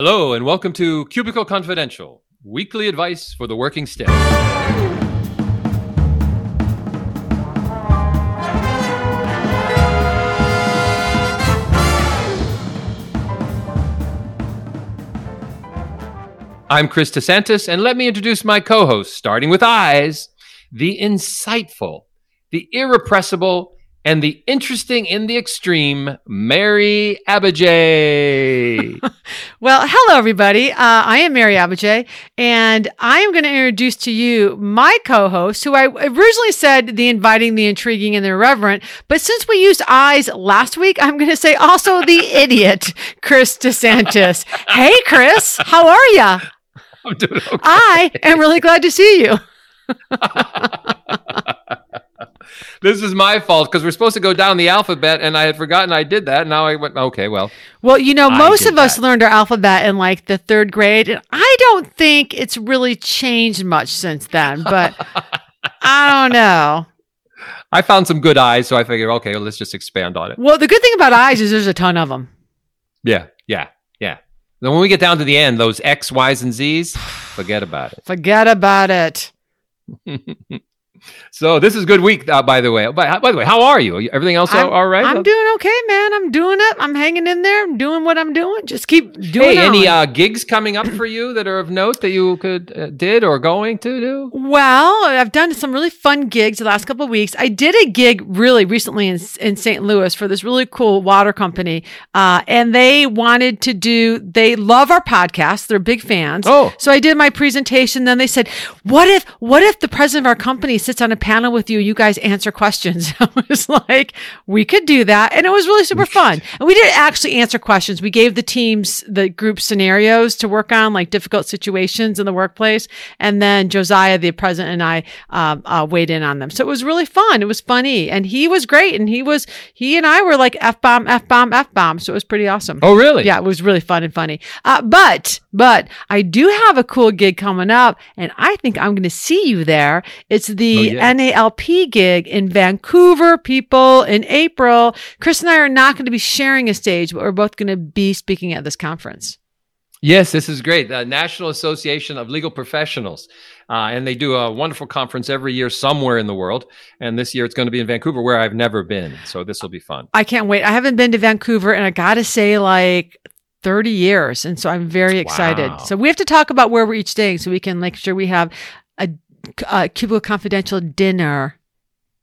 Hello, and welcome to Cubicle Confidential, weekly advice for the working stiff. I'm Chris DeSantis, and let me introduce my co host, starting with eyes the insightful, the irrepressible, and the interesting in the extreme, Mary Abbajay. well, hello, everybody. Uh, I am Mary Abbajay, and I am going to introduce to you my co host, who I originally said the inviting, the intriguing, and the irreverent. But since we used eyes last week, I'm going to say also the idiot, Chris DeSantis. hey, Chris, how are you? I'm doing okay. I am really glad to see you. this is my fault because we're supposed to go down the alphabet and I had forgotten I did that. Now I went, okay, well. Well, you know, most of us learned our alphabet in like the third grade. And I don't think it's really changed much since then, but I don't know. I found some good eyes, so I figured, okay, well, let's just expand on it. Well, the good thing about eyes is there's a ton of them. Yeah, yeah, yeah. Then when we get down to the end, those X, Y's, and Z's, forget about it. Forget about it. So this is good week, uh, by the way. By, by, the way, how are you? Everything else I'm, all right? I'm doing okay, man. I'm doing it. I'm hanging in there. I'm doing what I'm doing. Just keep doing. Hey, any uh, gigs coming up for you that are of note that you could uh, did or going to do? Well, I've done some really fun gigs the last couple of weeks. I did a gig really recently in in St. Louis for this really cool water company, uh, and they wanted to do. They love our podcast. They're big fans. Oh, so I did my presentation. Then they said, "What if? What if the president of our company sits on a panel with you. You guys answer questions. I was like, we could do that. And it was really super fun. And we didn't actually answer questions. We gave the teams the group scenarios to work on, like difficult situations in the workplace. And then Josiah, the president, and I um, uh, weighed in on them. So it was really fun. It was funny. And he was great. And he was, he and I were like F bomb, F bomb, F bomb. So it was pretty awesome. Oh, really? Yeah, it was really fun and funny. Uh, but, but I do have a cool gig coming up. And I think I'm going to see you there. It's the Oh, yeah. NALP gig in Vancouver, people, in April. Chris and I are not going to be sharing a stage, but we're both going to be speaking at this conference. Yes, this is great. The National Association of Legal Professionals. Uh, and they do a wonderful conference every year somewhere in the world. And this year it's going to be in Vancouver, where I've never been. So this will be fun. I can't wait. I haven't been to Vancouver, and I got to say, like, 30 years. And so I'm very excited. Wow. So we have to talk about where we're each staying so we can make sure we have a, a Cubicle Confidential dinner.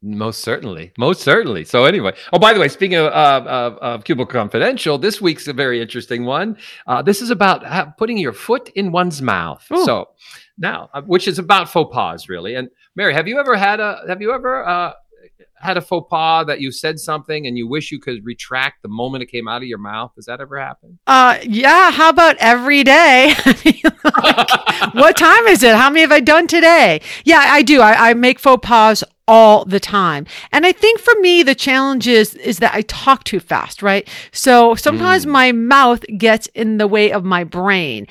Most certainly. Most certainly. So, anyway, oh, by the way, speaking of, uh, of, of Cubicle Confidential, this week's a very interesting one. Uh, this is about uh, putting your foot in one's mouth. Ooh. So, now, uh, which is about faux pas, really. And Mary, have you ever had a, have you ever, uh, had a faux pas that you said something and you wish you could retract the moment it came out of your mouth? Does that ever happen? Uh, yeah. How about every day? Like, what time is it? How many have I done today? Yeah, I do. I, I make faux pas all the time. And I think for me, the challenge is, is that I talk too fast, right? So sometimes my mouth gets in the way of my brain.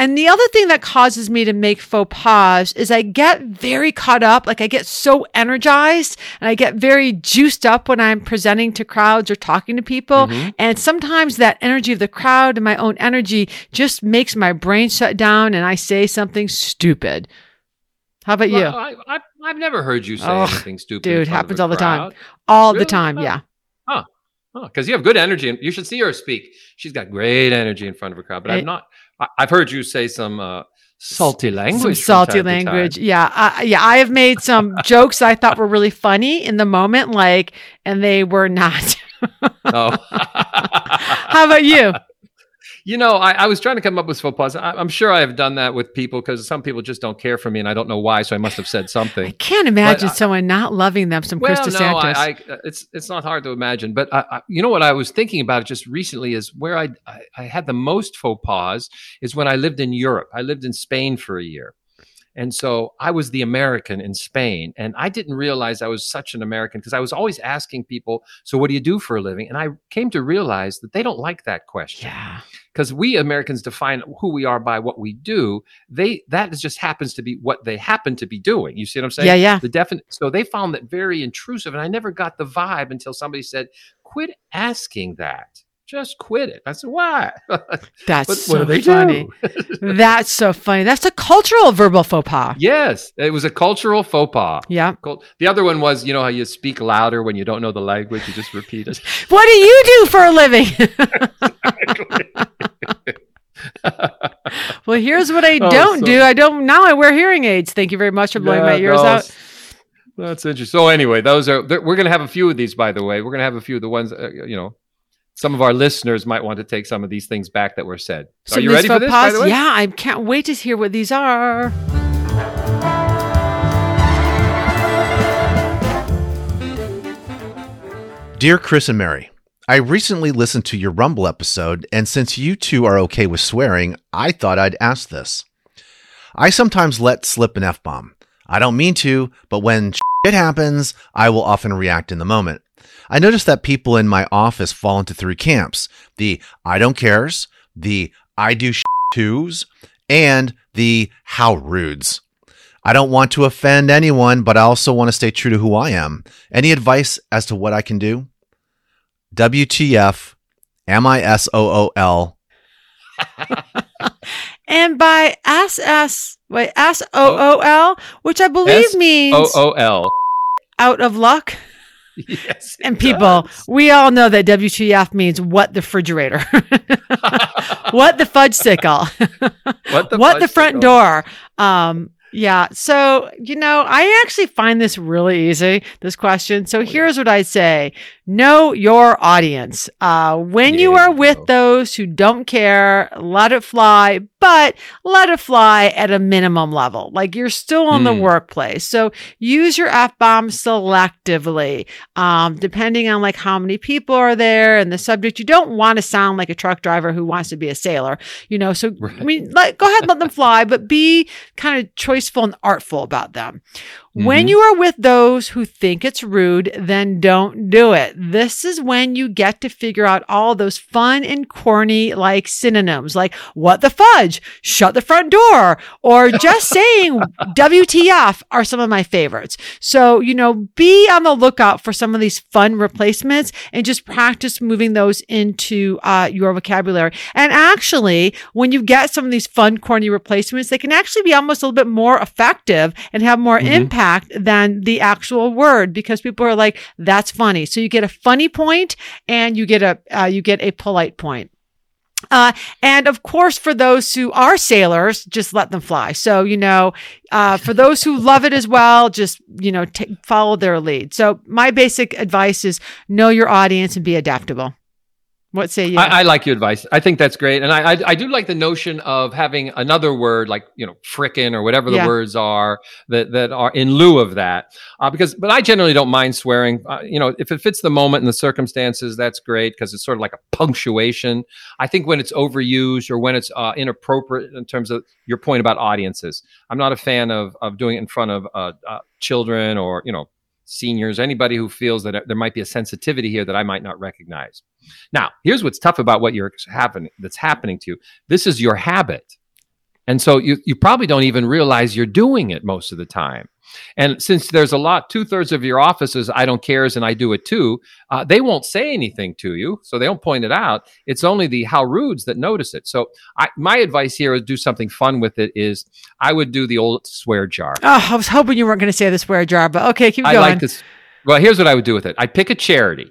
And the other thing that causes me to make faux pas is I get very caught up. Like I get so energized and I get very juiced up when I'm presenting to crowds or talking to people. And sometimes that energy of the crowd and my own energy just makes my brain shut down and I say something stupid. How about you? Well, I, I, I've never heard you say Oh, anything stupid. Dude, happens all the time. All the Really? time. Oh. Yeah. because you have good energy, and you should see her speak. She's got great energy in front of a crowd. But Eh. I've not. I've heard you say some uh, salty language. some salty time to time. language. Yeah, I, yeah. I have made some jokes I thought were really funny in the moment, like, and they were not. Oh. How about you? You know, I, I was trying to come up with faux pas. I, I'm sure I have done that with people because some people just don't care for me, and I don't know why. So I must have said something. I can't imagine I- someone not loving them. Some Well, Chris no. I, it's it's not hard to imagine. But you know what I was thinking about just recently is where I, I I had the most faux pas is when I lived in Europe. I lived in Spain for a year. And so I was the American in Spain. And I didn't realize I was such an American because I was always asking people, So what do you do for a living? And I came to realize that they don't like that question yeah. Because we Americans define who we are by what we do. They that just happens to be what they happen to be doing. You see what I'm saying? Yeah, yeah. The definite. So they found that very intrusive, and I never got the vibe until somebody said, "Quit asking that. Just quit it. I said, why? That's But so what do they funny. do? That's so funny. That's a cultural verbal faux pas. yes, it was a cultural faux pas. Yeah. The other one was, you know, how you speak louder when you don't know the language, you just repeat it. What do you do for a living? well, here's what I Oh, don't so- do. I don't now. I wear hearing aids. Thank you very much for blowing my ears no, out. That's interesting. So anyway, those are we're going to have a few of these. By the way, we're going to have a few of the ones. Uh, you know, some of our listeners might want to take some of these things back that were said. So Some are you ready for faux this? By the way? Yeah, I can't wait to hear what these are. Dear Chris and Mary, I recently listened to your Rumble episode, and since you two are okay with swearing, I thought I'd ask this. I sometimes let slip an F bomb. I don't mean to, but when shit happens, I will often react in the moment. I noticed that people in my office fall into three camps the I don't cares, the I do shit twos, and the how rudes. I don't want to offend anyone, but I also want to stay true to who I am. Any advice as to what I can do? WTF, M I S O O L. And by SS, wait, S O O L, which I believe S means O O L. out of luck. Yes. And people, does. we all know that WTF means what the refrigerator, what the fudge sickle, what the, what the front door. Um, yeah. So, you know, I actually find this really easy, this question. Oh, So here's what I'd say. Know your audience. Uh, when you are with go. those who don't care, let it fly, but let it fly at a minimum level. Like you're still in the Hmm. workplace. So use your F bomb selectively. Um, depending on like how many people are there and the subject, you don't want to sound like a truck driver who wants to be a sailor, you know. So I mean, let, go ahead and let them fly, but be kind of choiceful and artful about them. When Mhm. you are with those who think it's rude, then don't do it. This is when you get to figure out all those fun and corny like synonyms, like what the fudge, shut the front door, or just saying WTF are some of my favorites. So, you know, be on the lookout for some of these fun replacements and just practice moving those into uh, your vocabulary. And actually, when you get some of these fun, corny replacements, they can actually be almost a little bit more effective and have more Mhm. impact than the actual word because people are like, that's funny. So you get a funny point and you get a, uh, you get a polite point. Uh, and of course, for those who are sailors, just let them fly. So, you know, uh, for those who love it as well, just, you know, t- follow their lead. So my basic advice is know your audience and be adaptable. What say you? I, I like your advice. I think that's great, and I, I I do like the notion of having another word like you know frickin' or whatever the Yeah. words are that that are in lieu of that. Uh, because, but I generally don't mind swearing. Uh, you know, if it fits the moment and the circumstances, that's great because it's sort of like a punctuation. I think when it's overused or when it's uh, inappropriate in terms of your point about audiences, I'm not a fan of of doing it in front of uh, uh, children or you know seniors, anybody who feels that there might be a sensitivity here that I might not recognize. Now, here's what's tough about what you're happening that's happening to you. This is your habit. And so you, you probably don't even realize you're doing it most of the time. And since there's a lot, two thirds of your offices, I don't cares and I do it too, uh, they won't say anything to you. So they don't point it out. It's only the how rudes that notice it. So I, my advice here is do something fun with it is I would do the old swear jar. oh, I was hoping you weren't going to say the swear jar, but okay, keep going. I like this. Well, here's what I would do with it. I'd pick a charity.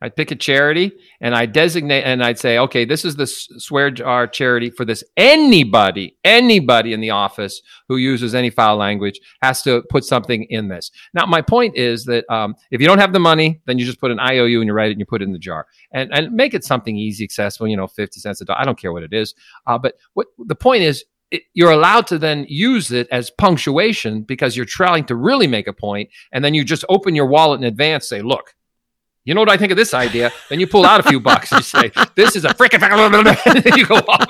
I'd pick a charity and I'd designate and I'd say, okay, this is the swear jar charity for this. Anybody, anybody in the office who uses any foul language has to put something in this. Now, my point is that um, if you don't have the money, then you just put an IOU and you write it and you put it in the jar and, and make it something easy, accessible, you know, 50 cents a dollar. I don't care what it is. Uh, but what the point is, it, you're allowed to then use it as punctuation because you're trying to really make a point, and then you just open your wallet in advance, say, "Look, you know what I think of this idea?" Then you pull out a few bucks and you say, "This is a freaking," and you go off.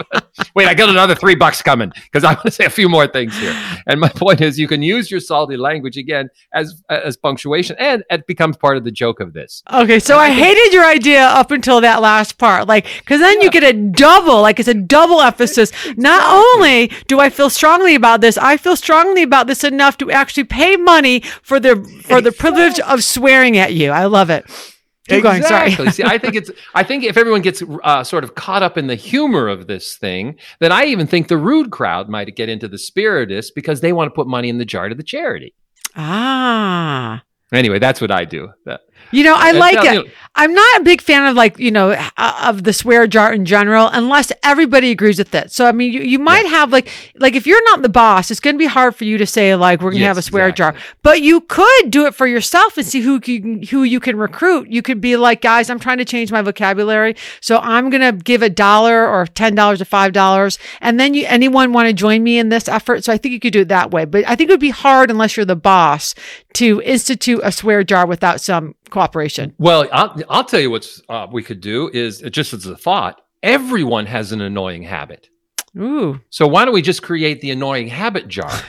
Wait, I got another three bucks coming because I want to say a few more things here. And my point is, you can use your salty language again as as punctuation, and it becomes part of the joke of this. Okay, so I hated your idea up until that last part. Like, because then you get a double, like it's a double emphasis. Not only do I feel strongly about this, I feel strongly about this enough to actually pay money for the for the privilege of swearing at you. I love it. Keep going, exactly. See, I think it's. I think if everyone gets uh, sort of caught up in the humor of this thing, then I even think the rude crowd might get into the spiritist because they want to put money in the jar to the charity. Ah. Anyway, that's what I do. That- You know, I like it. I'm not a big fan of like, you know, uh, of the swear jar in general, unless everybody agrees with it. So, I mean, you, you might have like, like if you're not the boss, it's going to be hard for you to say like, we're going to Yes, have a swear jar, but you could do it for yourself and see who can, who you can recruit. You could be like, guys, I'm trying to change my vocabulary. So I'm going to give a dollar or $10 or $5. And then you, anyone want to join me in this effort? So I think you could do it that way, but I think it would be hard unless you're the boss to institute a swear jar without some cooperation. Well, I'll, I'll tell you what's uh, we could do is uh, just as a thought. Everyone has an annoying habit. Ooh. So why don't we just create the annoying habit jar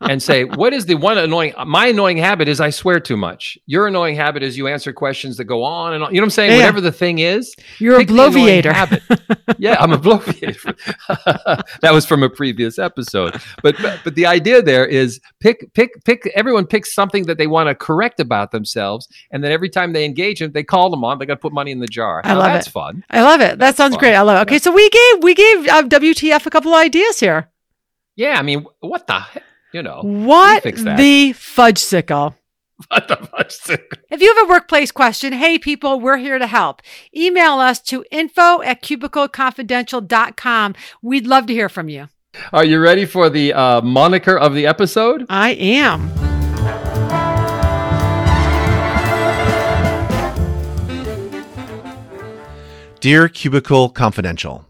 and say, what is the one annoying? My annoying habit is I swear too much. Your annoying habit is you answer questions that go on and on. You know what I'm saying? Yeah. Whatever the thing is, You're a bloviator. habit. yeah, I'm a bloviator. that was from a previous episode. But, but but the idea there is pick pick pick. Everyone picks something that they want to correct about themselves, and then every time they engage them, they call them on. They got to put money in the jar. I Now, love that's it. fun. I love it. That sounds fun. great. I love it. Okay, so we gave we gave uh, WTF a couple of ideas here. Yeah, I mean, what the heck? You know, What fix that. the fudge sickle? what the fuck? If you have a workplace question, hey people, we're here to help. Email us to info at cubicleconfidential.com. We'd love to hear from you. Are you ready for the uh, moniker of the episode? I am. Dear Cubicle Confidential,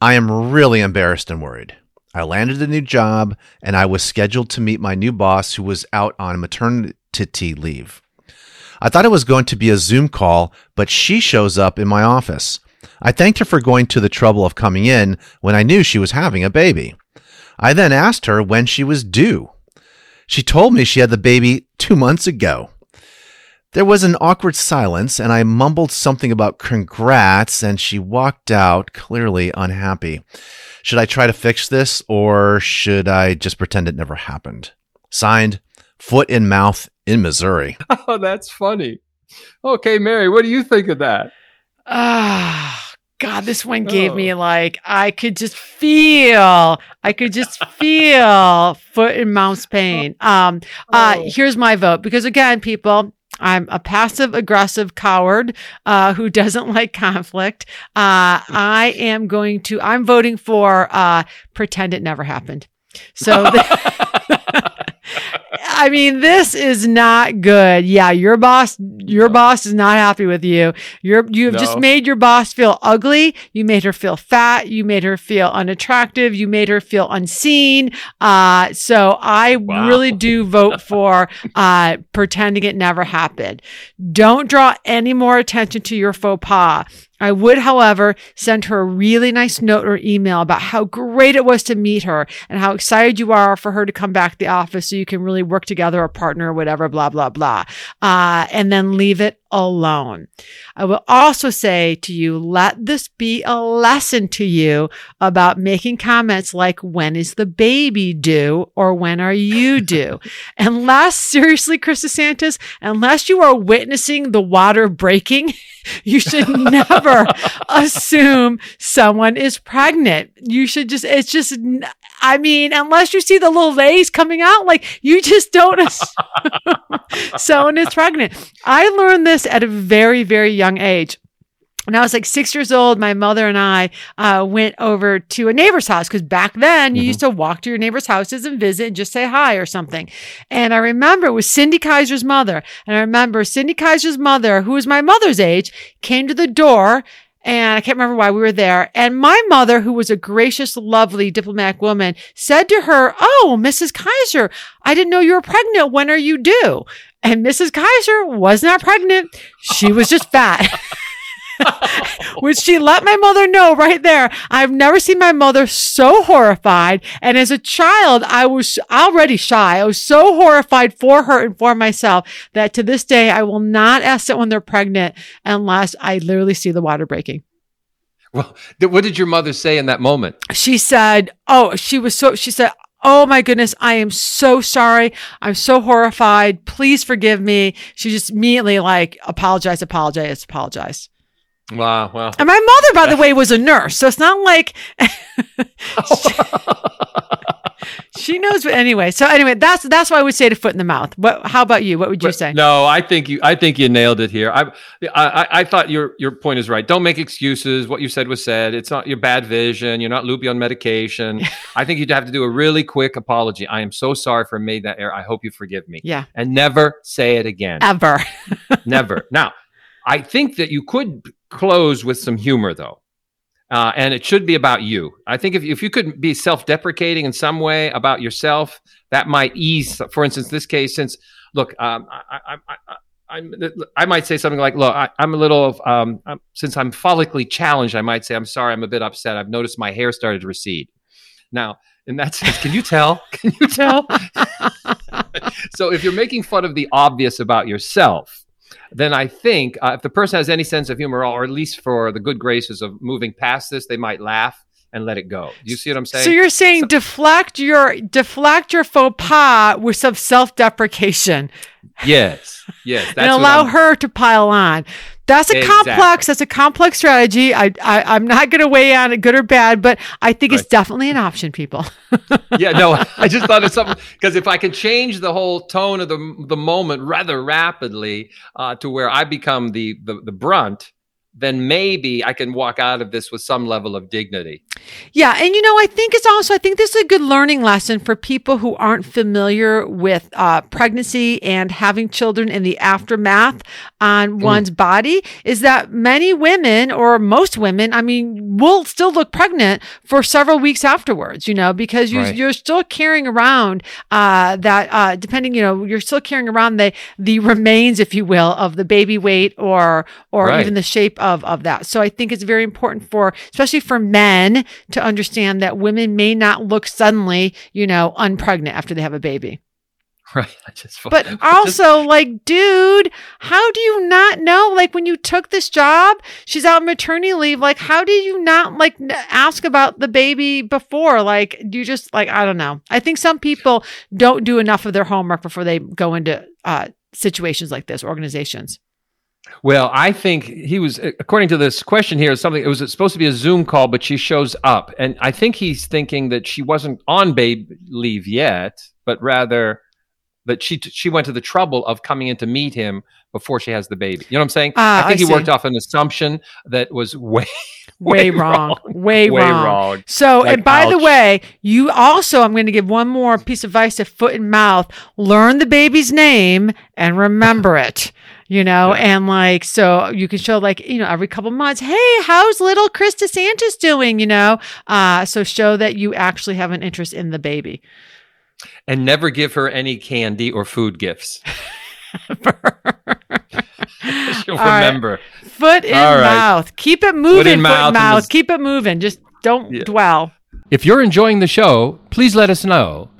I am really embarrassed and worried. I landed a new job and I was scheduled to meet my new boss who was out on maternity leave. I thought it was going to be a Zoom call, but she shows up in my office. I thanked her for going to the trouble of coming in when I knew she was having a baby. I then asked her when she was due. She told me she had the baby two months ago. There was an awkward silence, and I mumbled something about congrats, and she walked out, clearly unhappy. Should I try to fix this, or should I just pretend it never happened? Signed, Foot in Mouth in Missouri. Oh, that's funny. Okay, Mary, what do you think of that? Ah, God, this one gave Oh. me like, I could just feel, I could just feel foot and mouth's pain. Um, uh, Oh. here's my vote because again, people, I'm a passive aggressive coward uh, who doesn't like conflict. Uh, I am going to. I'm voting for uh, pretend it never happened. So. I mean, this is not good. Yeah, your boss, your boss is not happy with you. You're, you have just made your boss feel ugly. You made her feel fat. You made her feel unattractive. You made her feel unseen. Uh, so I Wow. really do vote for uh, pretending it never happened. Don't draw any more attention to your faux pas. I would, however, send her a really nice note or email about how great it was to meet her and how excited you are for her to come back to the office so you can really work together or partner or whatever, blah, blah, blah. Uh, and then leave it alone. I will also say to you, let this be a lesson to you about making comments like, when is the baby due? Or when are you due? unless, seriously, Chris DeSantis, unless you are witnessing the water breaking, you should never assume someone is pregnant. You should just, it's just, I mean, unless you see the little legs coming out, like you just don't assume someone is pregnant. I learned this at a very, very young age. When I was like six years old, my mother and I uh, went over to a neighbor's house because back then you Mhm. used to walk to your neighbor's houses and visit and just say hi or something. And I remember it was Cindy Kaiser's mother. And I remember Cindy Kaiser's mother, who was my mother's age, came to the door and I can't remember why we were there. And my mother, who was a gracious, lovely diplomatic woman, said to her, Oh, Mrs. Kaiser, I didn't know you were pregnant. When are you due? And Mrs. Kaiser was not pregnant. She was just fat. Which she let my mother know right there. I've never seen my mother so horrified. And as a child, I was already shy. I was so horrified for her and for myself that to this day, I will not ask someone they're pregnant unless I literally see the water breaking. Well, th- what did your mother say in that moment? She said, Oh, she was so, she said, Oh my goodness, I am so sorry. I'm so horrified. Please forgive me. She just immediately like apologize, apologize, apologize. Wow, wow. And my mother, by the way, was a nurse, so it's not like she knows. But anyway, so anyway, that's that's why I would say to foot in the mouth. What? How about you? What would you But say? No, I think you. I think you nailed it here. I, I, I thought your your point is right. Don't make excuses. What you said was said. It's not your bad vision. You're not loopy on medication. I think you'd have to do a really quick apology. I am so sorry for made that error. I hope you forgive me. Yeah, And never say it again. ever. never. Now, I think that you could close with some humor, though. Uh, and it should be about you. I think if, if you could be self deprecating in some way about yourself, that might ease, for instance, this case, since, look, um, I, I, I, I'm, I might say something like, look, I, I'm a little, um, um, since I'm follically challenged, I might say, I'm sorry, I'm a bit upset. I've noticed my hair started to recede. Now, in that sense, can you tell? Can you tell? so if you're making fun of the obvious about yourself, then I think uh, if the person has any sense of humor, or at least for the good graces of moving past this, they might laugh and let it go. Do you see what I'm saying? So you're saying deflect your deflect your faux pas with some self deprecation yes, yes. That's and allow her to pile on. That's a Exactly. complex. That's a complex strategy. I, I I'm not going to weigh on it, good or bad, but I think it's definitely an option, people. yeah, no, I just thought of something because if I can change the whole tone of the the moment rather rapidly uh, to where I become the, the the brunt, then maybe I can walk out of this with some level of dignity. Yeah, and you know, I think it's also I think this is a good learning lesson for people who aren't familiar with uh, pregnancy and having children in the aftermath on one's body. Is that many women or most women, I mean, will still look pregnant for several weeks afterwards. You know, because you, Right. you're still carrying around uh, that, uh, depending, you know, you're still carrying around the the remains, if you will, of the baby weight or or Right. even the shape of of that. So I think it's very important for, especially for men, to understand that women may not look suddenly, you know, unpregnant after they have a baby. Right. I just But also, like, dude, how do you not know? Like, when you took this job, she's out on maternity leave. Like, how did you not like ask about the baby before? Like, do you just like I don't know. I think some people don't do enough of their homework before they go into uh, situations like this. Organizations. Well, I think he was, according to this question here, something. It was supposed to be a Zoom call, but she shows up, and I think he's thinking that she wasn't on babe leave yet, but rather that she she went to the trouble of coming in to meet him before she has the baby. You know what I'm saying? Ah, I think I he worked off an assumption that was way Way, wrong. Way, way wrong. wrong. So, Like, and by the way, you also, I'm going to give one more piece of advice to foot and mouth. Learn the baby's name and remember it, you know, Yeah. and like, so you can show like, you know, every couple months, hey, how's little Chris DeSantis doing, you know? Uh, so show that you actually have an interest in the baby. And never give her any candy or food gifts. She'll All right. remember. Foot in All right. mouth. Keep it moving, foot in mouth mouth. this- Keep it moving. Just don't Yeah. dwell. If you're enjoying the show, please let us know.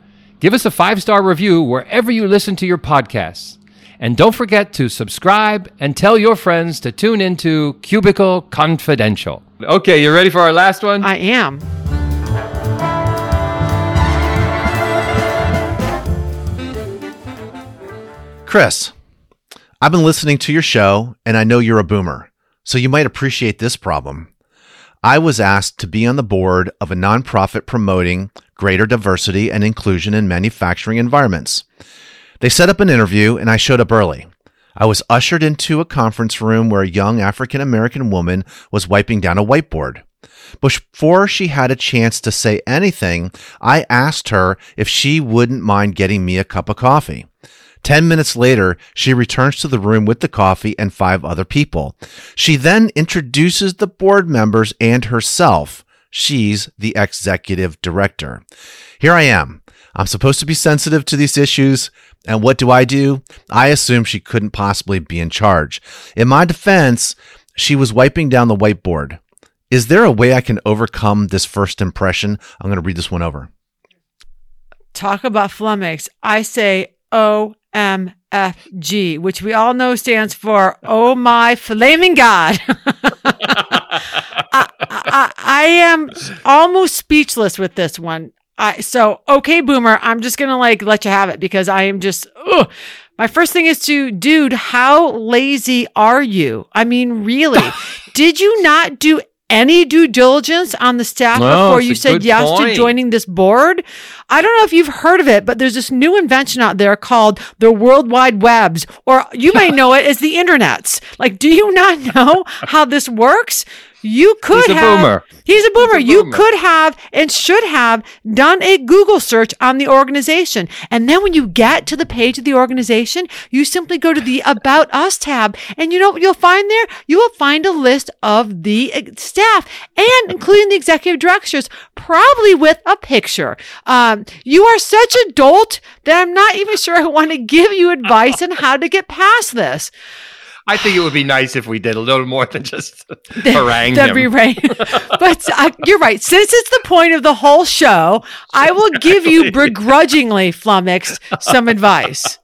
Give us a five star review wherever you listen to your podcasts. And don't forget to subscribe and tell your friends to tune into Cubicle Confidential. Okay, you're ready for our last one? I am. Chris, I've been listening to your show and I know you're a boomer, so you might appreciate this problem. I was asked to be on the board of a nonprofit promoting greater diversity and inclusion in manufacturing environments. They set up an interview and I showed up early. I was ushered into a conference room where a young African American woman was wiping down a whiteboard. Before she had a chance to say anything, I asked her if she wouldn't mind getting me a cup of coffee. Ten minutes later, she returns to the room with the coffee and five other people. She then introduces the board members and herself. She's the executive director. Here I am. I'm supposed to be sensitive to these issues. And what do I do? I assume she couldn't possibly be in charge. In my defense, she was wiping down the whiteboard. Is there a way I can overcome this first impression? I'm going to read this one over. talk about flummox, I say OMFG, which we all know stands for Oh My Flaming God. I, I, I am almost speechless with this one. I so okay, boomer. I'm just gonna like let you have it because I am just. Ugh. My first thing is to, dude, how lazy are you? I mean, really, did you not do any due diligence on the staff No, before you said yes to joining this board? I don't know if you've heard of it, but there's this new invention out there called the World Wide Webs, or you may know it as the internets. Like, do you not know how this works? You could He's a have. boomer. He's a boomer. He's a You boomer. could have and should have done a Google search on the organization. And then when you get to the page of the organization, you simply go to the About Us tab. And you know what you'll find there? You will find a list of the uh, staff and including the executive directors, probably with a picture. Um, you are such a dolt that I'm not even sure I want to give you advice on how to get past this. I think it would be nice if we did a little more than just harangue That'd him. be right. but uh, you're right. Since it's the point of the whole show, I will give you begrudgingly, flummoxed, some advice.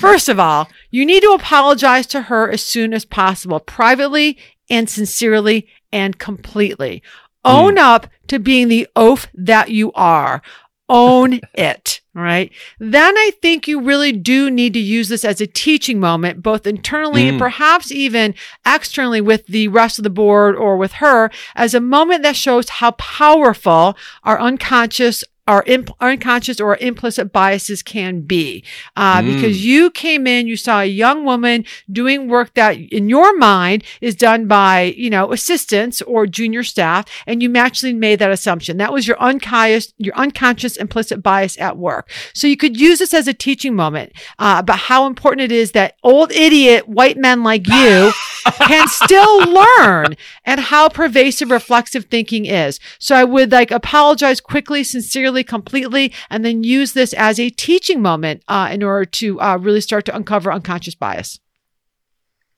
First of all, you need to apologize to her as soon as possible, privately and sincerely and completely. Own up to being the oaf that you are. Own it. Right. Then I think you really do need to use this as a teaching moment, both internally and Mm. perhaps even externally with the rest of the board or with her as a moment that shows how powerful our unconscious our, imp- our unconscious or implicit biases can be. Uh, Mm. Because you came in, you saw a young woman doing work that in your mind is done by, you know, assistants or junior staff, and you naturally made that assumption. That was your unconscious, your unconscious implicit bias at work. So you could use this as a teaching moment uh, about how important it is that old idiot white men like you can still learn and how pervasive reflexive thinking is. So I would like apologize quickly, sincerely, completely, and then use this as a teaching moment uh, in order to uh, really start to uncover unconscious bias.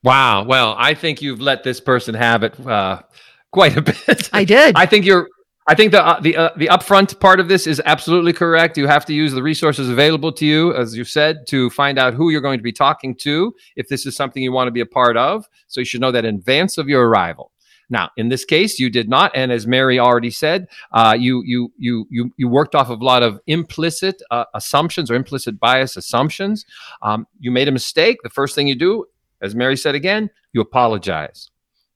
Wow. Well, I think you've let this person have it uh, quite a bit. I did. I think you're. I think the uh, the uh, the upfront part of this is absolutely correct. You have to use the resources available to you, as you said, to find out who you're going to be talking to if this is something you want to be a part of. So you should know that in advance of your arrival. Now, in this case, you did not, and as Mary already said, uh, you you you you you worked off of a lot of implicit uh, assumptions or implicit bias assumptions. Um, you made a mistake. The first thing you do, as Mary said again, you apologize.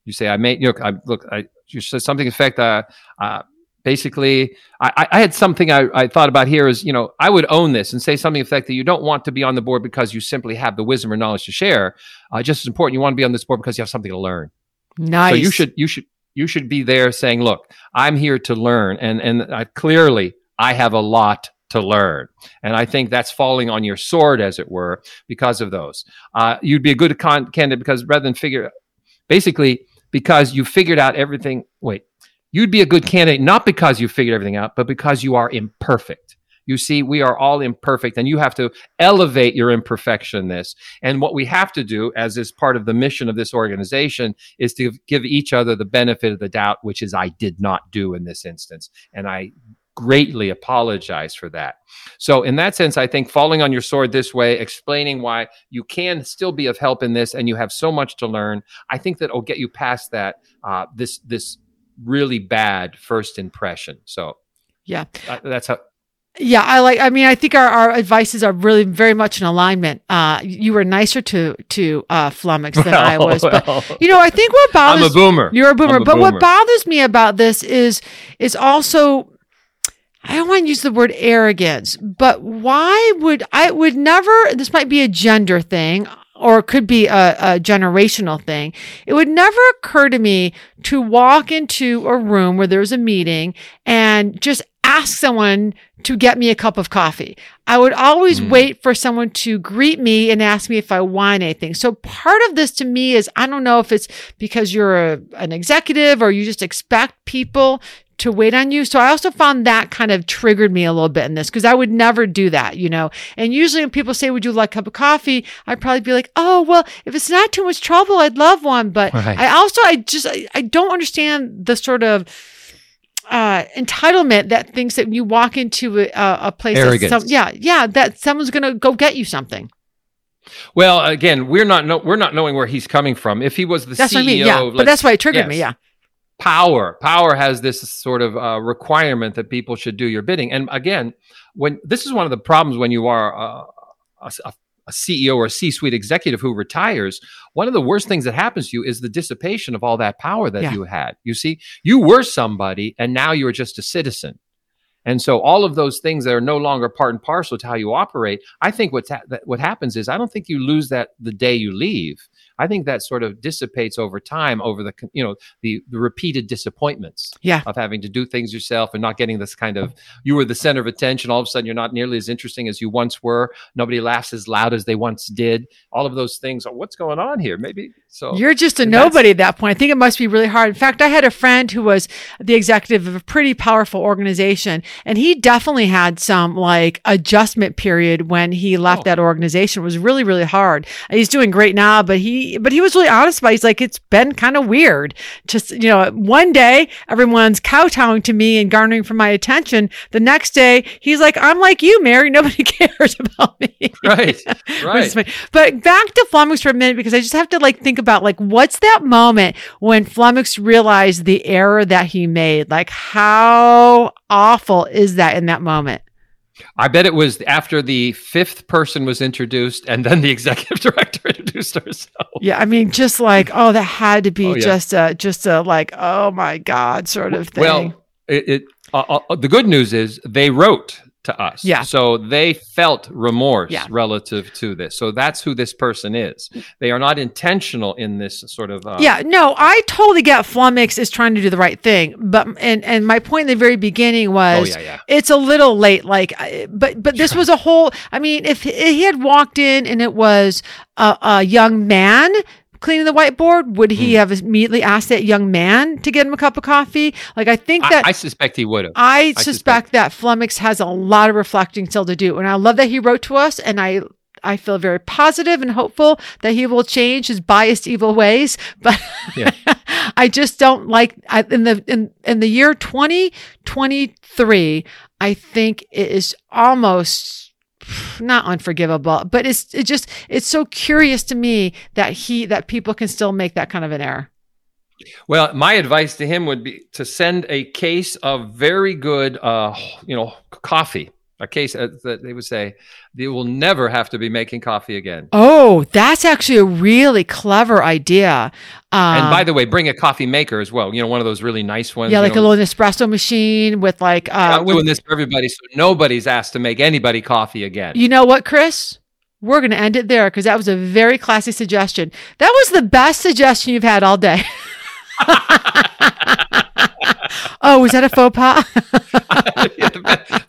You say, "I made you I, look." I you said something the effect. Uh, uh, basically, I, I had something I, I thought about here is, you know, I would own this and say something effect that you don't want to be on the board because you simply have the wisdom or knowledge to share. Uh, just as important, you want to be on this board because you have something to learn. nice. So you should you should you should be there saying, "Look, I'm here to learn," and and I, clearly I have a lot to learn, and I think that's falling on your sword, as it were, because of those. Uh, you'd be a good con- candidate because rather than figure, basically because you figured out everything. Wait, you'd be a good candidate not because you figured everything out, but because you are imperfect. You see, we are all imperfect, and you have to elevate your imperfection in this. And what we have to do, as is part of the mission of this organization, is to give each other the benefit of the doubt, which is I did not do in this instance. And I greatly apologize for that. So, in that sense, I think falling on your sword this way, explaining why you can still be of help in this and you have so much to learn, I think that will get you past that, uh, this, this really bad first impression. So, Yeah. uh, that's how. Yeah, I like. I mean, I think our, our advices are really very much in alignment. Uh, you were nicer to to uh, Flummox than I was, but well, you know, I think what I'm bothers a boomer. You're a boomer. A but what bothers me about this is is also I don't want to use the word arrogance, but why would I would never this might be a gender thing or it could be a, a generational thing. It would never occur to me to walk into a room where there's a meeting and just ask someone to get me a cup of coffee. I would always Mm. wait for someone to greet me and ask me if I want anything. So part of this to me is I don't know if it's because you're a, an executive or you just expect people to wait on you. So I also found that kind of triggered me a little bit in this because I would never do that, you know. And usually when people say, Would you like a cup of coffee? I'd probably be like, Oh, well, if it's not too much trouble, I'd love one. But Right. I also I just I, I don't understand the sort of uh entitlement that thinks that you walk into a, a place that Arrogance. some, yeah yeah that someone's gonna go get you something Well, again, we're not know, we're not knowing where he's coming from. If he was the that's CEO, i mean yeah but that's why it triggered me yeah power power has this sort of uh, requirement that people should do your bidding and again when this is one of the problems when you are uh, a, a, a ceo or a c-suite executive who retires one of the worst things that happens to you is the dissipation of all that power that Yeah. you had you see you were somebody and now you're just a citizen and so all of those things that are no longer part and parcel to how you operate, I think what's ha- what happens is I don't think you lose that the day you leave. I think that sort of dissipates over time over the you know the, the repeated disappointments Yeah. of having to do things yourself and not getting this kind of you were the center of attention. All of a sudden you're not nearly as interesting as you once were. Nobody laughs as loud as they once did. All of those things. Oh, what's going on here? Maybe so You're just a nobody at that point. I think it must be really hard. In fact, I had a friend who was the executive of a pretty powerful organization, and he definitely had some like adjustment period when he left Oh. that organization. It was really, really hard. He's doing great now, but he but he was really honest about it. He's like, it's been kind of weird. Just you know, one day everyone's kowtowing to me and garnering for my attention. The next day, he's like, I'm like you, Mary. Nobody cares about me. right right. But back to Flummox for a minute because I just have to like think about like what's that moment when Flummox realized the error that he made? Like how awful is that in that moment? I bet it was after the fifth person was introduced and then the executive director introduced herself. Yeah, I mean, just like oh, that had to be Oh, yeah. just a just a like oh my god sort of thing. Well, it, it uh, uh, the good news is they wrote to us. Yeah. So they felt remorse Yeah. relative to this. So that's who this person is. They are not intentional in this sort of. Uh, yeah, no, I totally get Flummox is trying to do the right thing, but and and my point in the very beginning was Oh was yeah, yeah. it's a little late like but but this was a whole i mean if he had walked in and it was a, a young man cleaning the whiteboard would he Hmm. have immediately asked that young man to get him a cup of coffee like i think that I, I suspect he would have. I, I suspect, suspect- that Flummox has a lot of reflecting still to do. And I love that he wrote to us and I I feel very positive and hopeful that he will change his biased evil ways. But Yeah. I just don't like I, in the in, in the year 2023, I think it is almost not unforgivable, but it's it just it's so curious to me that he that people can still make that kind of an error. Well, my advice to him would be to send a case of very good, uh, you know, coffee. A case uh, that they would say they will never have to be making coffee again. Oh, that's actually a really clever idea. Um, and by the way, bring a coffee maker as well. You know, one of those really nice ones. yeah, like know, a little Nespresso machine with like uh, I'm with- doing this for everybody, so nobody's asked to make anybody coffee again. you know what, Chris? We're going to end it there because that was a very classy suggestion. That was the best suggestion you've had all day. oh, was that a faux pas?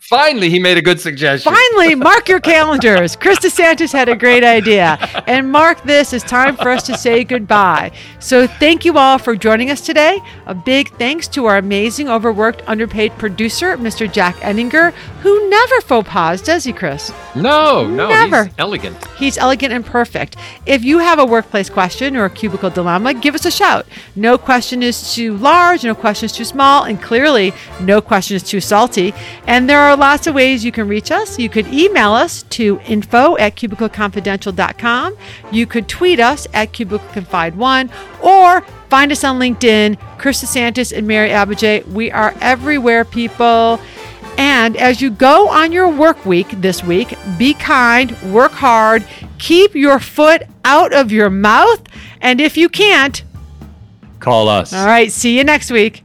Finally, he made a good suggestion. Finally, mark your calendars. Chris DeSantis had a great idea. And mark this, it's time for us to say goodbye. So thank you all for joining us today. A big thanks to our amazing, overworked, underpaid producer, Mr. Jack Enninger, who never faux pas, does he, Chris? No, no, Never. he's elegant. He's elegant and perfect. If you have a workplace question or a cubicle dilemma, give us a shout. No question is too large, no question is too small, and clearly no question is too salty. And there are lots of ways you can reach us. You could email us to info at cubicleconfidential.com. You could tweet us at cubicleconfide1 or find us on LinkedIn, Chris DeSantis and Mary Abbajay. We are everywhere, people. And as you go on your work week this week, be kind, work hard, keep your foot out of your mouth. And if you can't, Call us. all right, see you next week.